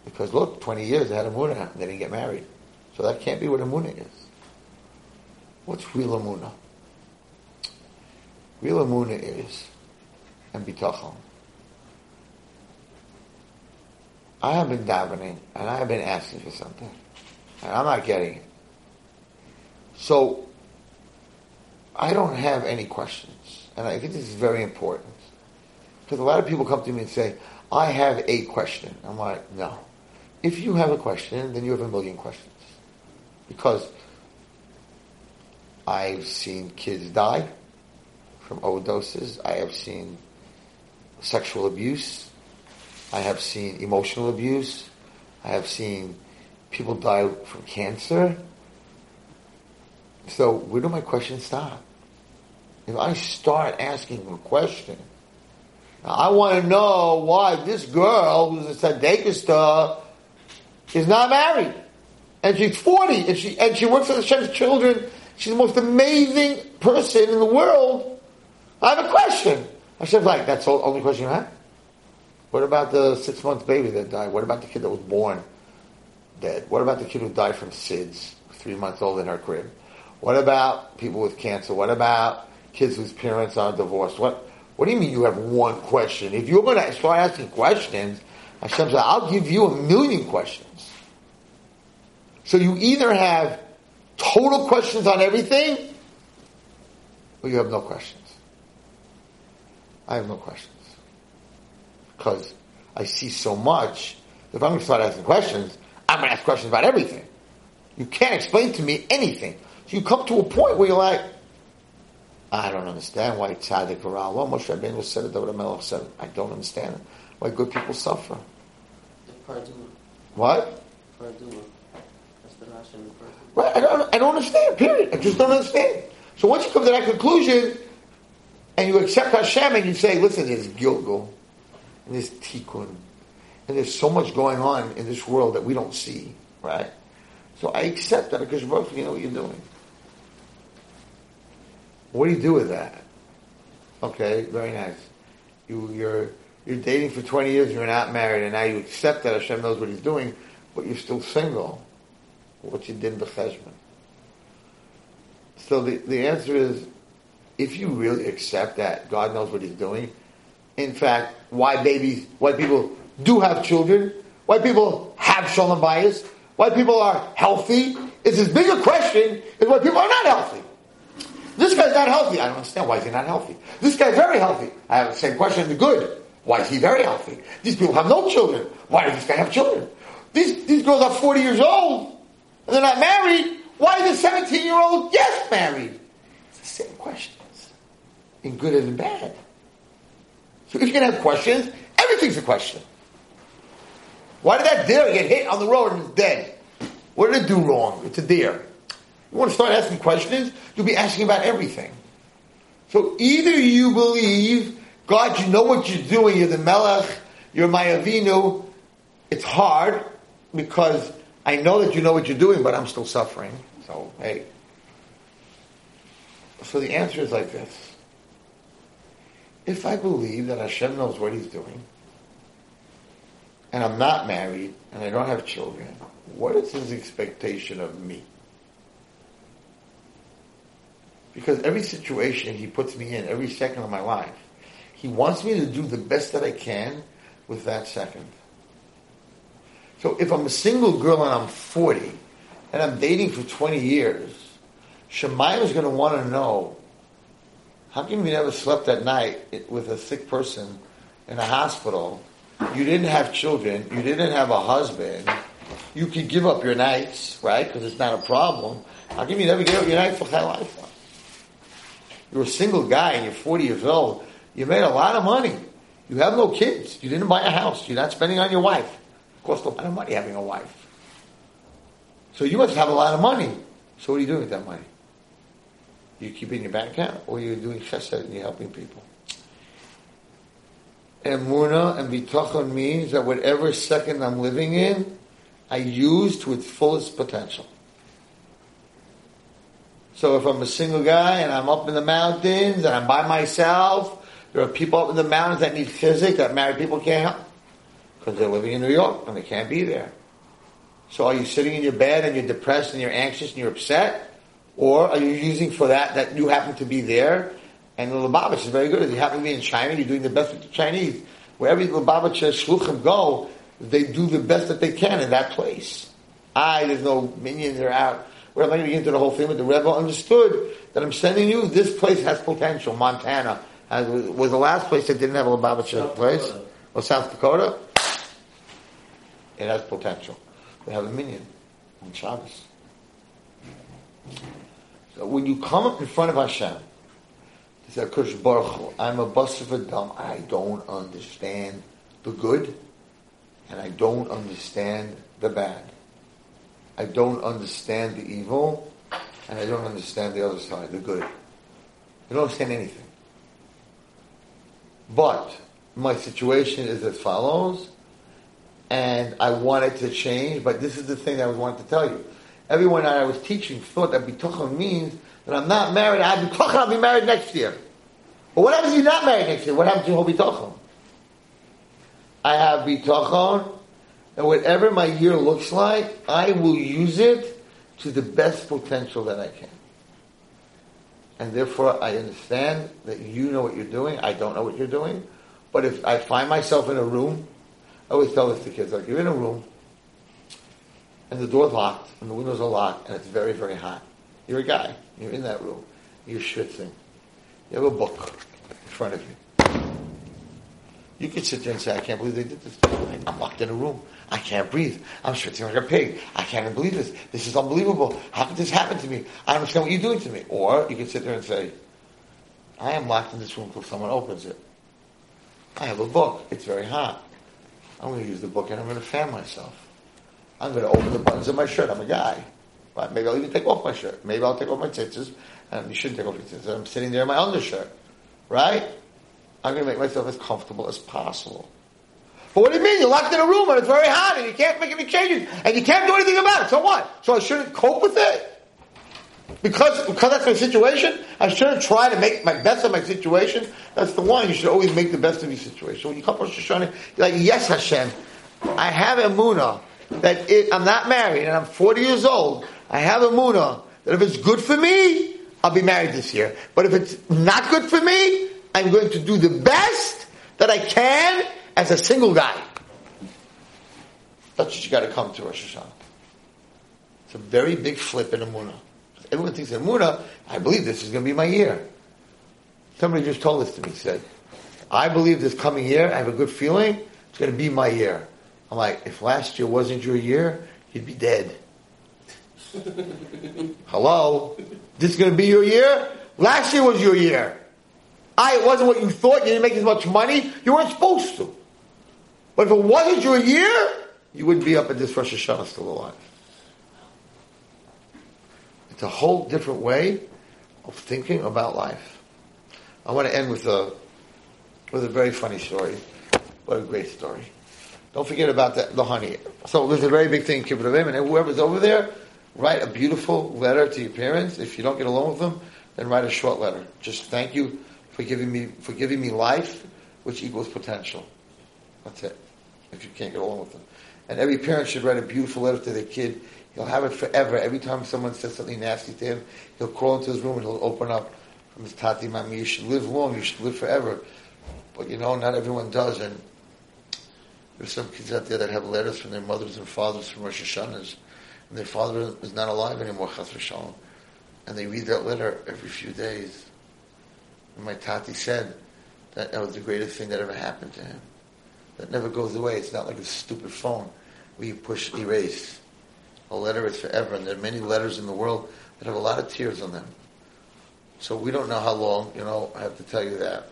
Because look, 20 years I had a Muna, and they didn't get married. So that can't be what a Muna is. What's real Amuna? Real Amuna is, and bitachon. I have been davening, and I have been asking for something, and I'm not getting it. So, I don't have any questions, and I think this is very important. Because a lot of people come to me and say, I have a question. I'm like, no. If you have a question, then you have a million questions. Because I've seen kids die from overdoses. I have seen sexual abuse. I have seen emotional abuse. I have seen people die from cancer. So where do my questions stop? If I start asking a question, I want to know why this girl who's a tzaddik is not married. And she's 40 and she, and she works with Hashem's children. She's the most amazing person in the world. I have a question. Hashem's like, that's the only question you have? What about the six month baby that died? What about the kid that was born dead? What about the kid who died from SIDS, three months old in her crib? What about people with cancer? What about kids whose parents are divorced? What, what do you mean you have one question? If you're going to start asking questions, Hashem said, I'll give you a million questions. So you either have total questions on everything, or you have no questions. I have no questions. Because I see so much, if I'm going to start asking questions, I'm going to ask questions about everything. You can't explain to me anything. So you come to a point where you're like, I don't understand why tzaddik or Allah, Moshe Rabbeinu said it, David Melech said it. I don't understand why good people suffer. The Parduma. What? Parduma. That's the the Parduma. Right? I don't, I don't understand, period. I just don't understand. So once you come to that conclusion, and you accept Hashem, and you say, listen, there's Gilgul, and there's Tikkun, and there's so much going on in this world that we don't see, right? So I accept that because both you know what you're doing. What do you do with that? Okay, very nice. You, you're you're dating for 20 years, you're not married, and now you accept that Hashem knows what He's doing, but you're still single. What you did in the cheshbon. So the, the answer is, if you really accept that God knows what He's doing, in fact, why babies, why people do have children, why people have shalom bayis, why people are healthy, is as big a question as why people are not healthy. This guy's not healthy. I don't understand why is he not healthy. This guy's very healthy. I have the same question. The good. Why is he very healthy? These people have no children. Why does this guy have children? These these girls are forty years old and they're not married. Why is the seventeen year old yes married? It's the same questions, in good and in bad. So if you're gonna have questions, everything's a question. Why did that deer get hit on the road and is dead? What did it do wrong? It's a deer. You want to start asking questions? You'll be asking about everything. So either you believe, God, you know what you're doing, you're the Melech, you're my Avinu, it's hard because I know that you know what you're doing, but I'm still suffering. So, hey. So the answer is like this. If I believe that Hashem knows what He's doing, and I'm not married, and I don't have children, what is His expectation of me? Because every situation He puts me in, every second of my life, He wants me to do the best that I can with that second. So if I'm a single girl and I'm 40, and I'm dating for 20 years, Shemayim is going to want to know, how come you never slept at night with a sick person in a hospital? You didn't have children. You didn't have a husband. You could give up your nights, right? Because it's not a problem. How come you never give up your nights for life? You're a single guy and you're 40 years old. You made a lot of money. You have no kids. You didn't buy a house. You're not spending on your wife. It costs a lot of money having a wife. So you must have a lot of money. So what are you doing with that money? You keep it in your bank account, or you're doing chesed and you're helping people. Emuna and bitachon means that whatever second I'm living in, I use to its fullest potential. So if I'm a single guy and I'm up in the mountains and I'm by myself, there are people up in the mountains that need physics that married people can't help because they're living in New York and they can't be there. So are you sitting in your bed and you're depressed and you're anxious and you're upset? Or are you using for that that you happen to be there? And the Lubavitch is very good. If you happen to be in China, you're doing the best with the Chinese. Wherever the Lubavitch uh, Shluchim go, they do the best that they can in that place. I, there's no minions, they're out. We're not going to get into the whole thing, but the Rebbe understood that I'm sending you, this place has potential. Montana has, was the last place that didn't have a Lubavitch place. Or South Dakota? It has potential. They have a minyan on Shabbos. When you come up in front of Hashem, you say, Kush Baruch I'm a bus of a dumb. I don't understand the good, and I don't understand the bad. I don't understand the evil, and I don't understand the other side, the good. I don't understand anything. But my situation is as follows, and I wanted to change, but this is the thing I wanted to tell you. Everyone that I was teaching thought that bitachon means that I'm not married, I have bitachon, I'll be married next year. But what happens if you're not married next year? What happens to your whole? I have bitachon, and whatever my year looks like, I will use it to the best potential that I can. And therefore, I understand that you know what you're doing. I don't know what you're doing. But if I find myself in a room, I always tell this to kids, like, you're in a room, and the door's locked, and the windows are locked, and it's very, very hot. You're a guy. You're in that room. You're schwitzing. You have a book in front of you. You could sit there and say, I can't believe they did this. I'm locked in a room. I can't breathe. I'm schwitzing like a pig. I can't believe this. This is unbelievable. How could this happen to me? I don't understand what you're doing to me. Or you could sit there and say, I am locked in this room until someone opens it. I have a book. It's very hot. I'm going to use the book and I'm going to fan myself. I'm going to open the buttons of my shirt. I'm a guy. Right? Maybe I'll even take off my shirt. Maybe I'll take off my tits. And you shouldn't take off your tits. I'm sitting there in my undershirt. Right? I'm going to make myself as comfortable as possible. But what do you mean? You're locked in a room and it's very hot and you can't make any changes and you can't do anything about it. So what? So I shouldn't cope with it? Because, because that's my situation, I shouldn't try to make my best of my situation. That's the one. You should always make the best of your situation. When you come to Rosh Hashanah, you're like, yes, Hashem, I have Emunah that it, I'm not married and I'm 40 years old. I have Emunah that if it's good for me, I'll be married this year. But if it's not good for me, I'm going to do the best that I can as a single guy. That's what you got to come to Rosh Hashanah. It's a very big flip in Emunah. Everyone thinks in Emunah, I believe this is going to be my year. Somebody just told this to me, said, I believe this coming year, I have a good feeling, it's going to be my year. I'm like, if last year wasn't your year, you'd be dead. Hello? This is going to be your year? Last year was your year. I, it wasn't what you thought, you didn't make as much money, you weren't supposed to. But if it wasn't your year, you wouldn't be up at this Rosh Hashanah still alive. It's a whole different way of thinking about life. I want to end with a with a very funny story. What a great story. Don't forget about the, the honey. So there's a very big thing in Kibbutz Avim, and whoever's over there, write a beautiful letter to your parents. If you don't get along with them, then write a short letter. Just thank you for giving me for giving me life, which equals potential. That's it. If you can't get along with them. And every parent should write a beautiful letter to their kid. He'll have it forever. Every time someone says something nasty to him, he'll crawl into his room and he'll open up from his tati mami. You should live long. You should live forever. But you know, not everyone does. And there's some kids out there that have letters from their mothers and fathers from Rosh Hashanahs, and their father is not alive anymore, Chas v'shalom. And they read that letter every few days. And my tati said that that was the greatest thing that ever happened to him. That never goes away. It's not like a stupid phone where you push erase. A letter is forever, and there are many letters in the world that have a lot of tears on them. So we don't know how long, you know, I have to tell you that.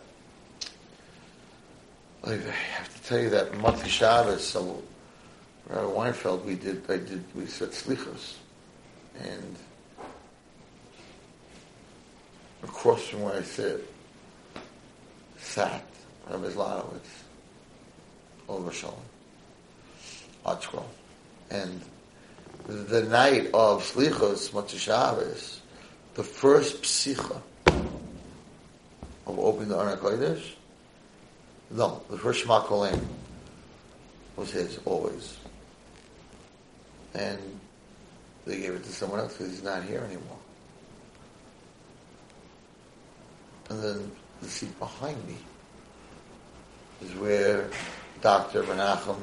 I have to tell you that monthly Shabbos, so Rabbi Weinfeld, we did, I did, we said slichos, and across from where I sit, sat Rabbi Zlotowitz, over Shalom, Archwell, and the night of slichos, Motzei Shabbos, the first pesicha of opening the Aron Kodesh, no, the first Shema Koleinu was his always, and they gave it to someone else because he's not here anymore. And then the seat behind me is where Dr. Menachem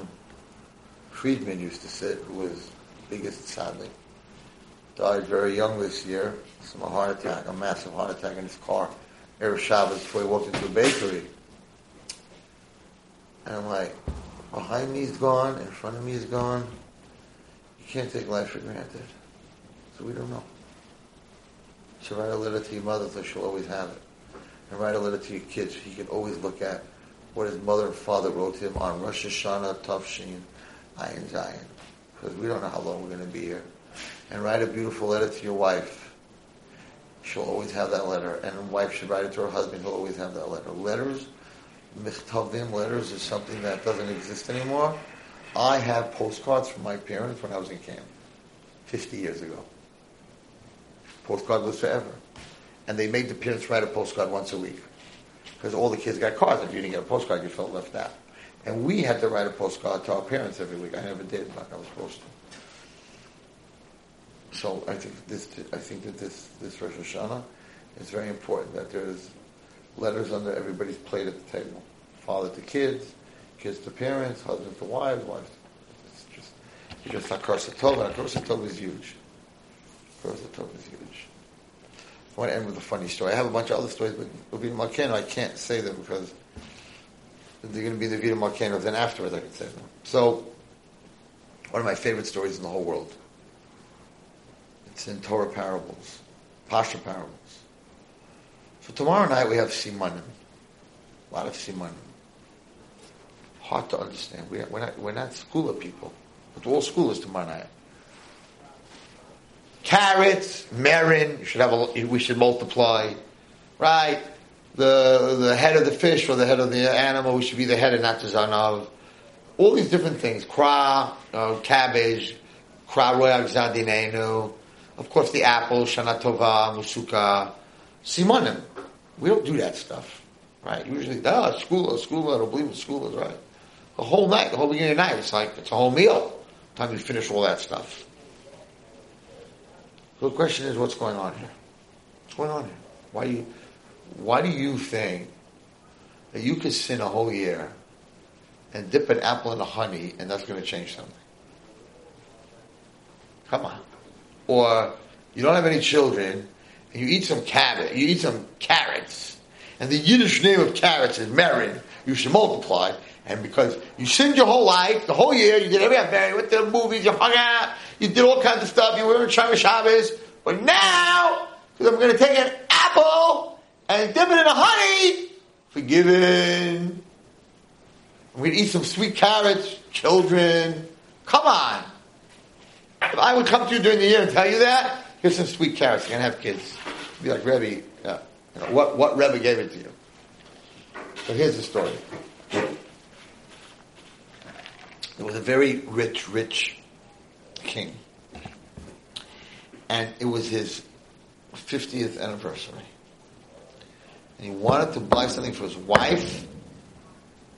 Friedman used to sit, who was biggest sadly. Died very young this year from a heart attack, a massive heart attack in his car. Erev Shabbos before he walked into a bakery. And I'm like, behind me is gone, in front of me is gone. You can't take life for granted. So we don't know. So write a letter to your mother so she'll always have it. And write a letter to your kids so he can always look at what his mother and father wrote to him on Rosh Hashanah, Tafshin, Ayin Zayin. Because we don't know how long we're going to be here. And write a beautiful letter to your wife. She'll always have that letter. And a wife should write it to her husband. He'll always have that letter. Letters, michtavim letters is something that doesn't exist anymore. I have postcards from my parents when I was in camp, 50 years ago. Postcard was forever. And they made the parents write a postcard once a week. Because all the kids got cards. If you didn't get a postcard, you felt left out. And we had to write a postcard to our parents every week. I never did, but I was supposed to. So I think this, I think that this, this Rosh Hashanah is very important that there's letters under everybody's plate at the table. Father to kids, kids to parents, husband to wives, wives it's just, it's just Hakar Tov, and Hakar Tov is huge. Hakar Tov is huge. I want to end with a funny story. I have a bunch of other stories, but Rabbi Malkeno, I can't say them because they're going to be the Vita Marcano, then afterwards I can say them. So, one of my favorite stories in the whole world. It's in Torah parables, Parsha Parables. So tomorrow night we have Simanim. A lot of Simanim. Hard to understand. We we're, not, we're not school people, but all school is tomorrow night. Carrots, merin, you should have a, we should multiply, right? The the head of the fish or the head of the animal, we should be the head and not the zanav. All these different things, kra, uh, cabbage, kra royag zadinenu, of course the apple, shana tova, musuka, simanim. We don't do that stuff, right? Usually, ah, school, school, I don't believe in school is right. The whole night, the whole beginning of the night, it's like, it's a whole meal. Time you finish all that stuff. So the question is, what's going on here? What's going on here? Why do you, why do you think that you could sin a whole year and dip an apple in the honey and that's going to change something? Come on. Or you don't have any children and you eat some carrot, you eat some carrots, and the Yiddish name of carrots is merin. You should multiply, and because you sinned your whole life, the whole year, you did every you went to the movies, you hung out, you did all kinds of stuff, you were in Shama Shabbos, but now, because I'm going to take an apple and dip it in the honey, forgiven. I'm going to eat some sweet carrots, children. Come on. If I would come to you during the year and tell you that, here's some sweet carrots. You're going have kids. Be like, Rebbe, yeah. you know, what, what Rebbe gave it to you? So here's the story. There was a very rich, rich king. And it was his 50th anniversary. And he wanted to buy something for his wife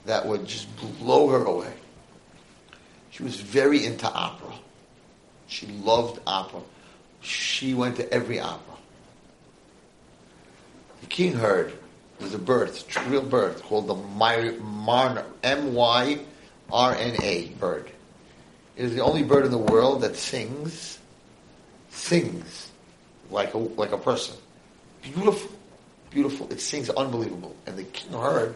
that would just blow her away. She was very into opera. She loved opera. She went to every opera. The king heard there's a bird, a real bird called the Marna, M-Y-R-N-A bird. It is the only bird in the world that sings, sings like a, like a person. Beautiful, beautiful. It sings unbelievable. And the king heard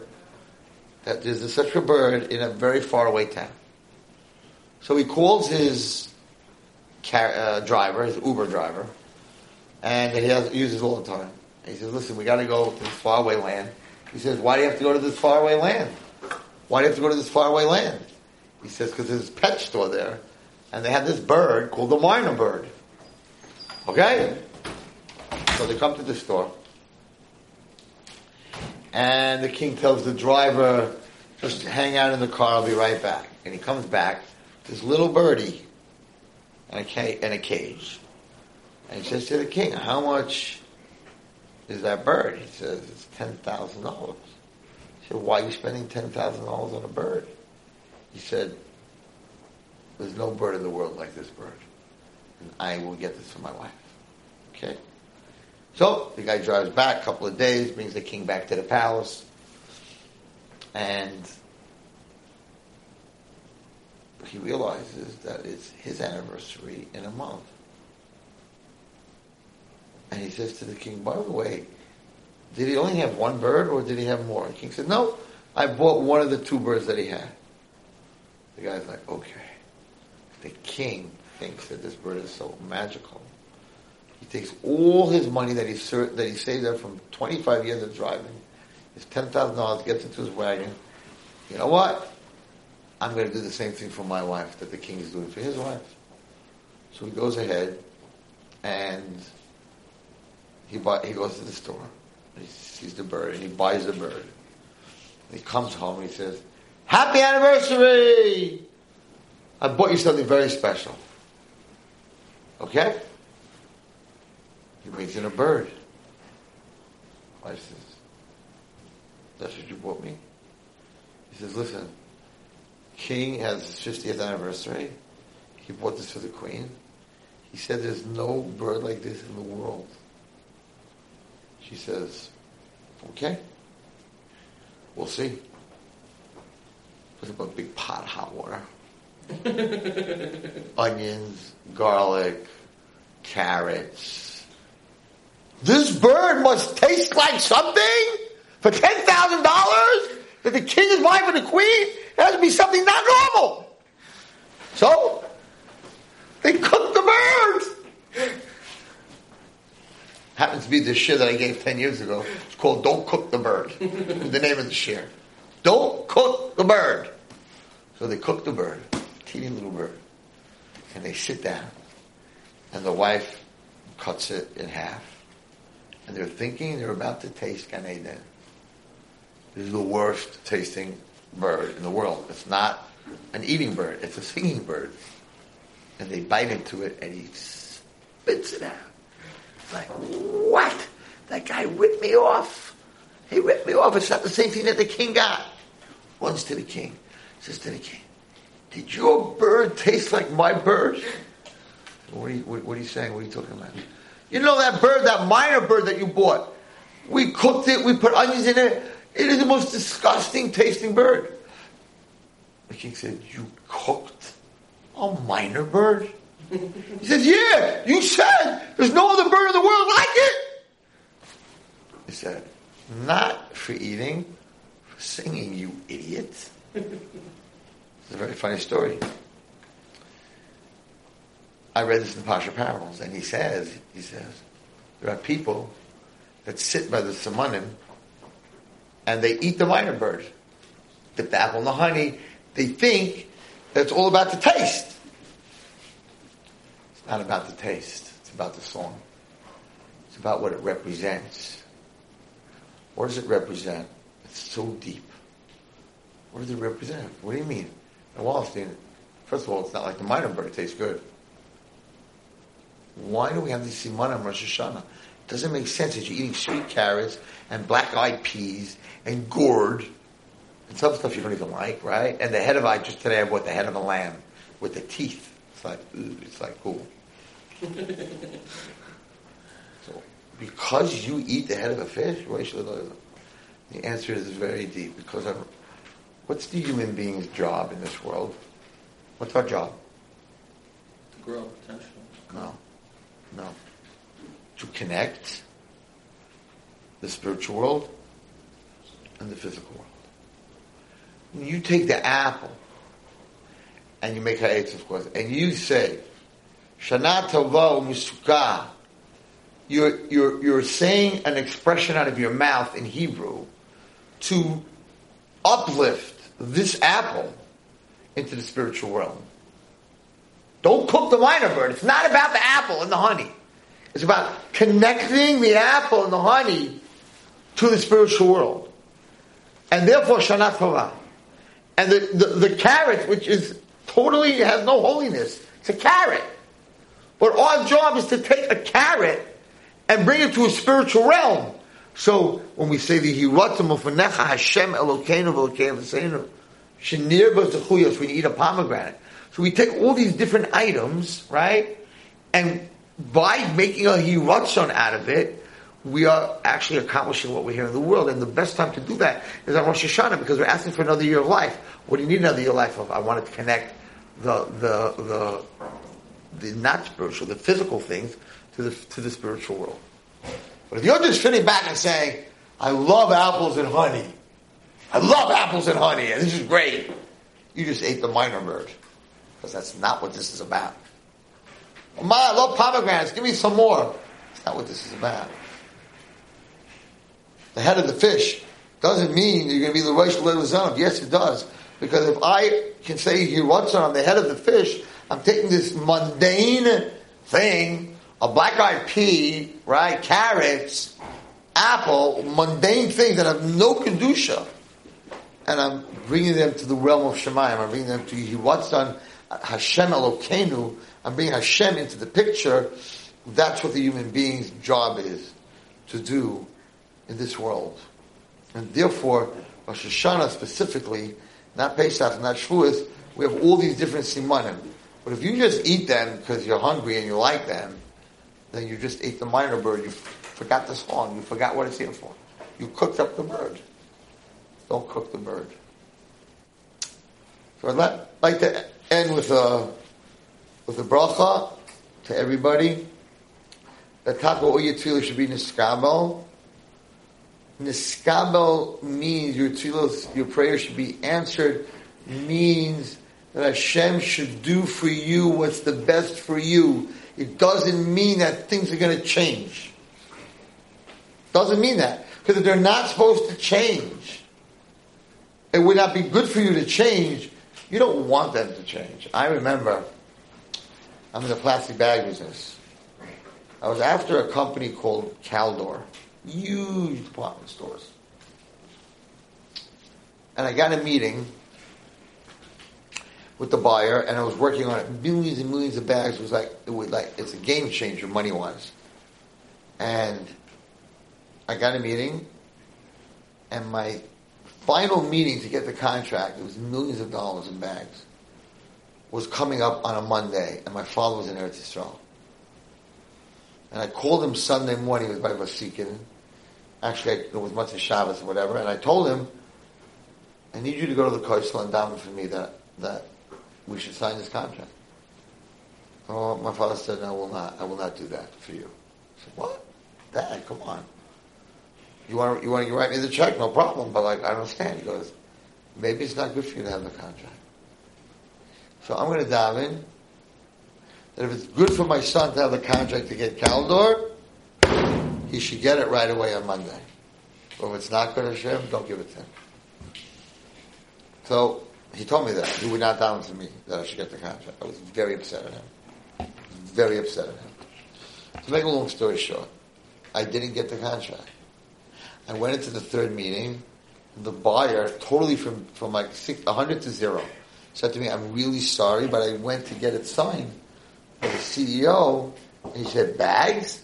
that there's a, such a bird in a very far away town. So he calls his car, uh, driver, his Uber driver, and he has, uses all the time. He says, listen, we got to go to this faraway land. He says, why do you have to go to this faraway land? Why do you have to go to this faraway land? He says, because there's a pet store there, and they have this bird called the myna bird. Okay? So they come to the store, and the king tells the driver, just hang out in the car, I'll be right back. And he comes back, this little birdie, in a, ca- a cage. And he says to the king, how much is that bird? He says, it's $10,000. He said, why are you spending $10,000 on a bird? He said, there's no bird in the world like this bird. And I will get this for my wife. Okay? So, the guy drives back a couple of days, brings the king back to the palace, and he realizes that it's his anniversary in a month. And he says to the king, by the way, did he only have one bird or did he have more? The king said, no, I bought one of the two birds that he had. The guy's like, okay. The king thinks that this bird is so magical. He takes all his money that he that he saved up from 25 years of driving, his $10,000, gets into his wagon. You know what? I'm going to do the same thing for my wife that the king is doing for his wife. So he goes ahead and he buy, he goes to the store. He sees the bird and he buys the bird. And he comes home and he says, "Happy anniversary! I bought you something very special." Okay? He brings in a bird. Wife says, "That's what you bought me." He says, "Listen, King has his 50th anniversary. He bought this for the Queen. He said, "There's no bird like this in the world." She says, okay, we'll see. Put up a big pot of hot water. Onions, garlic, carrots. This bird must taste like something for $10,000? that the king is buying for the queen, has to be something not normal. So, they cooked the bird. Happens to be the share that I gave 10 years ago. It's called Don't Cook the Bird. the name of the share. Don't cook the bird. So they cook the bird, teeny little bird. And they sit down. And the wife cuts it in half. And they're thinking they're about to taste Gan. This is the worst tasting bird in the world. It's not an eating bird, it's a singing bird. And they bite into it and he spits it out. Like, what? That guy ripped me off. He ripped me off. It's not the same thing that the king got. Once to the king. Says to the king, Did your bird taste like my bird? What are you, what are you saying? What are you talking about? You know that bird, that myna bird that you bought? We cooked it, we put onions in it. It is the most disgusting tasting bird. The king said, You cooked a myna bird? He says, Yeah, you said there's no other bird in the world like it. He said, Not for eating, for singing, you idiot. It's a very funny story. I read this in the Parsha Parables, and he says, he says, there are people that sit by the simanim and they eat the myna bird. Dip the apple in the honey. They think that it's all about the taste. It's not about the taste. It's about the song. It's about what it represents. What does it represent? It's so deep. What does it represent? What do you mean? Now, Wallerstein, first of all, it's not like the myna bird. It tastes good. Why do we have these simanim Rosh Hashanah? Doesn't make sense that you're eating sweet carrots and black-eyed peas and gourd and some stuff you don't even like, right? And the head of I just today I bought the head of a lamb with the teeth. It's like ooh, it's like cool. so because you eat the head of a fish, why should I? The answer is very deep because I'm, what's the human being's job in this world? What's our job? To grow potential. No. No. To connect the spiritual world and the physical world. When you take the apple and you make ha'etz, of course, and you say, Shana tova musukah, you're, you're, you're saying an expression out of your mouth in Hebrew to uplift this apple into the spiritual realm. Don't cook the myna bird. It's not about the apple and the honey. It's about connecting the apple and the honey to the spiritual world. And therefore, Shana Tova. And the, the, the carrot, which is totally, has no holiness, it's a carrot. But our job is to take a carrot and bring it to a spiritual realm. So when we say the Hiratim of Hashem Elokeinu V'Elokeinu Shenir B'Zechuyos, when you eat a pomegranate, so we take all these different items, right? And by making a hiratzon out of it, we are actually accomplishing what we're here in the world. And the best time to do that is on Rosh Hashanah because we're asking for another year of life. What do you need another year of life of? I wanted to connect the the the the not spiritual, the physical things to the to the spiritual world. But if you're just sitting back and saying, I love apples and honey. I love apples and honey, and this is great. You just ate the myna bird because that's not what this is about. Ma, I love pomegranates. Give me some more. That's not what this is about. The head of the fish doesn't mean you're going to be the Rosh Hashanah. Yes, it does. Because if I can say runs on the head of the fish, I'm taking this mundane thing, a black-eyed pea, right, carrots, apple, mundane things that have no kedusha, and I'm bringing them to the realm of Shemayim. I'm bringing them to Yiwatzan Hashem Elokeinu. I'm bringing Hashem into the picture. That's what the human being's job is to do in this world. And therefore, Rosh Hashanah specifically, not Pesach, not Shavuos, we have all these different simanim. But if you just eat them because you're hungry and you like them, then you just ate the myna bird. You forgot the song. You forgot what it's here for. You cooked up the bird. Don't cook the bird. So I'd like to end with a with a bracha to everybody. That taka all your tefillah should be niskabel, Niskabel means your tefillos, your prayer should be answered, means that Hashem should do for you what's the best for you. It doesn't mean that things are going to change. Doesn't mean that. Because they're not supposed to change. It would not be good for you to change. You don't want them to change. I remember, I'm in the plastic bag business. I was after a company called Caldor huge department stores. And I got a meeting with the buyer, and I was working on it. Millions and millions of bags. It was like it was like it's a game changer money wise. And I got a meeting, and my final meeting to get the contract, it was millions of dollars in bags, was coming up on a Monday, and my father was in Eretz Yisrael. And I called him Sunday morning with my Vasikin. Actually, it was Motzei Shabbos or whatever, and I told him, I need you to go to the Koisel and daven for me that, that we should sign this contract. Oh, my father said, no, I will not. I will not do that for you. I said, what? Dad, come on. You want, you want to write me the check? No problem. But like, I don't understand. He goes, maybe it's not good for you to have the contract. So I'm going to daven that if it's good for my son to have the contract to get Caldor, he should get it right away on Monday. Or if it's not good Hashem, don't give it to him. So he told me that. He would not down to me that I should get the contract. I was very upset at him. Very upset at him. To make a long story short, I didn't get the contract. I went into the third meeting. The buyer, totally from, from like six, 100 to zero, said to me, I'm really sorry, but I went to get it signed by the CEO. And he said, bags?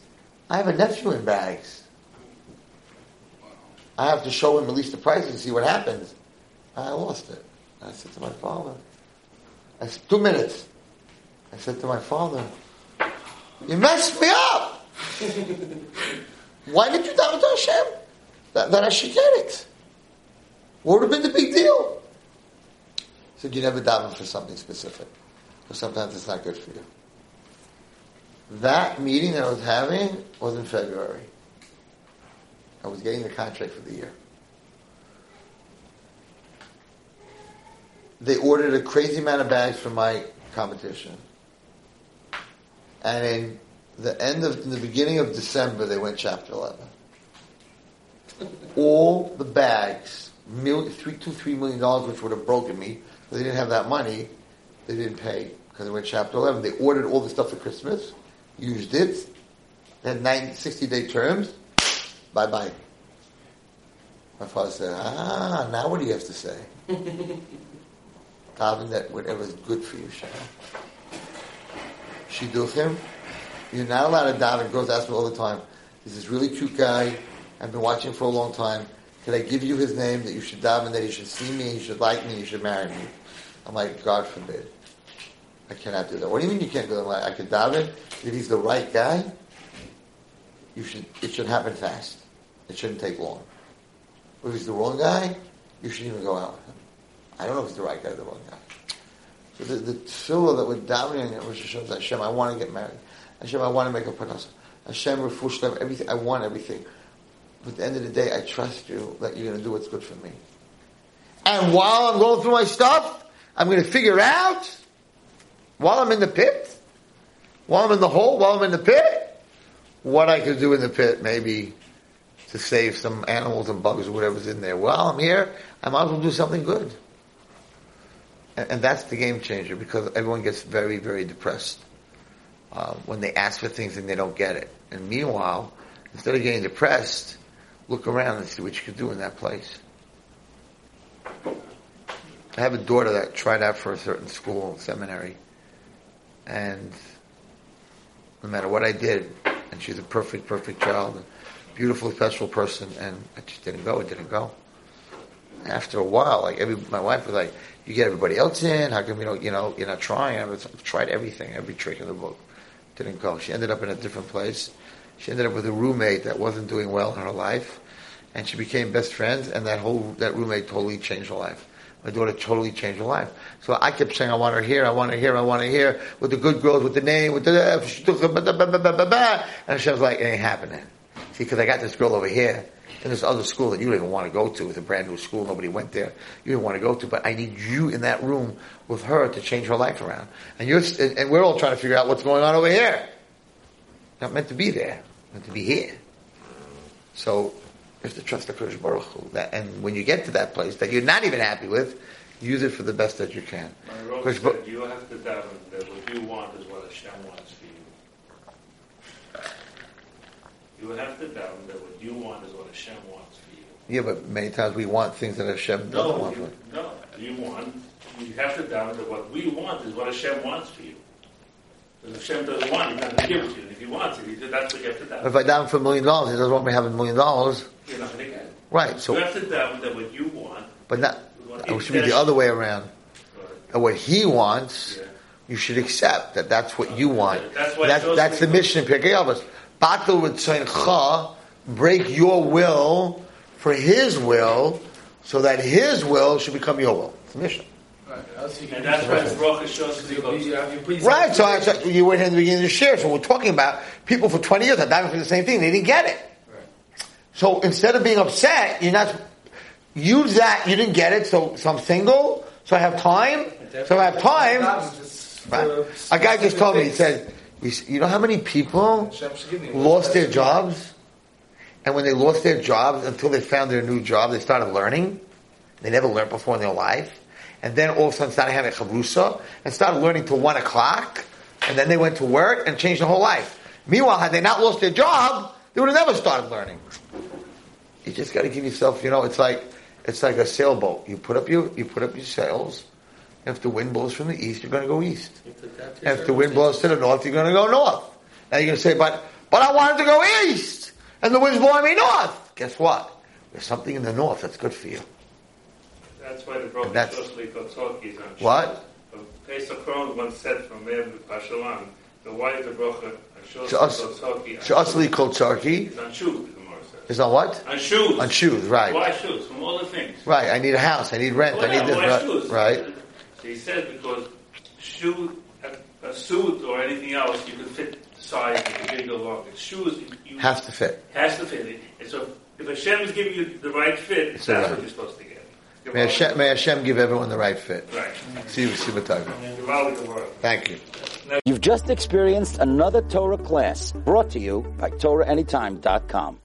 I have a nephew in bags. I have to show him at least the price and see what happens. I lost it. I said to my father, I said, two minutes. I said to my father, you messed me up. Why did you down to Hashem? That, that I should get it. What would have been the big deal? Said, you never daven for something specific. Because sometimes it's not good for you. That meeting that I was having was in February. I was getting the contract for the year. They ordered a crazy amount of bags for my competition. And in the end of, in the beginning of December, they went chapter 11. All the bags, million, three, two, three million dollars, which would have broken me, they didn't have that money, they didn't pay because they went chapter 11. They ordered all the stuff for Christmas used it, had 90, 60 day terms, bye bye. My father said, ah, now what do you have to say? Daven that whatever is good for you, She do him. You're not allowed to daven. Girls ask me all the time. This really cute guy. I've been watching for a long time. Can I give you his name that you should daven, that he should see me, he should like me, he should marry me? I'm like, God forbid. I cannot do that. What do you mean you can't do that? I could daven if he's the right guy. You should. It should happen fast. It shouldn't take long. If he's the wrong guy, you shouldn't even go out with him. I don't know if he's the right guy or the wrong guy. So the, the tefillah that we're davening at Rosh Hashanah Hashem, I want to get married. Hashem, I want to make a parnasa. Hashem, refush everything. I want everything. But at the end of the day, I trust you that you're going to do what's good for me. And while I'm going through my stuff, I'm going to figure out while I'm in the pit, while I'm in the hole, while I'm in the pit, what I could do in the pit, maybe to save some animals and bugs or whatever's in there. While I'm here, I might as well do something good. And, and that's the game changer because everyone gets very, very depressed uh, when they ask for things and they don't get it. And meanwhile, instead of getting depressed, look around and see what you can do in that place. I have a daughter that tried out for a certain school, seminary, and no matter what I did, and she's a perfect, perfect child, beautiful, special person, and I just didn't go. It didn't go. After a while, like every, my wife was like, "You get everybody else in. How come you don't? You know, you're not trying." I've tried everything, every trick in the book. Didn't go. She ended up in a different place. She ended up with a roommate that wasn't doing well in her life, and she became best friends. And that whole that roommate totally changed her life. My daughter totally changed her life. So I kept saying, I want her here, I want her here, I want her here, with the good girls, with the name, with the, and Hashem's like, it ain't happening. See, because I got this girl over here, in this other school that you didn't want to go to. It's a brand new school, nobody went there. You didn't want to go to, but I need you in that room with her to change her life around. And you're, and we're all trying to figure out what's going on over here. Not meant to be there, meant to be here. So, you have to trust the Kadosh Baruch Hu. That, and when you get to that place that you're not even happy with, use it for the best that you can. Bar- you have to doubt that what you want is what Hashem wants for you. You have to doubt that what you want is what Hashem wants for you. yeah, but many times we want things that Hashem doesn't No, want. you, for- no, you want, you have to doubt that what we want is what Hashem wants for you. Because if Hashem doesn't want it, He's not going to give it to you. And if He wants it, he- that's what you have to daven. If I down for a million dollars, he doesn't want me to have a million dollars. You're not going to get it. Right, you so, have to daven that what you want, but not, oh, it should be the other way around. That what he wants, Yeah. you should accept that that's what you want. That's why That's, that's the mission in Pirkei Avos. Batel Ritzaincha, break your will for his will, so that his will should become your will. It's the mission. And that's why the Baruch Hashem goes, Right, so, I, so you were here in the beginning of the share, so we're talking about people for 20 years are diving for the same thing, they didn't get it. So instead of being upset, you're not, use that, you didn't get it, so, so I'm single, so I have time, so I have time. Right. A guy just told me, he said, you know how many people lost their jobs? And when they lost their jobs, until they found their new job, they started learning. They never learned before in their life. And then all of a sudden started having chavrusa and started learning till one o'clock. And then they went to work and changed their whole life. Meanwhile, had they not lost their job, they would have never started learning. You just got to give yourself, you know, it's like it's like a sailboat. You put up your you put up your sails. If the wind blows from the east, you're going to go east. If the wind blows to the north, you're going to go north. Now you're going to say, but but I wanted to go east, and the wind's blowing me north. Guess what? There's something in the north that's good for you. That's why the Baruch That's- Kotzok is on What? Pesach Krohn once said from Meir Pashalan, the why is the Baruch Hashem Shas- Kotzok Shasli Kotsarki is on shoes, the Gemara says. is on what? On shoes. On shoes, right? Why shoes? From all the things. Right. I need a house. I need rent. I need this. why Right. shoes? right. So he said because shoe, a, a suit or anything else, you can fit size, you can big or long. It's shoes, you, you Has to fit. has to fit it. And so if Hashem is giving you the right fit, It's that's right. what you're supposed to May Hashem, may Hashem give everyone the right fit. Right. See you, see you, B'tagah. You're out of the world. Thank you. You've just experienced another Torah class brought to you by TorahAnytime.com.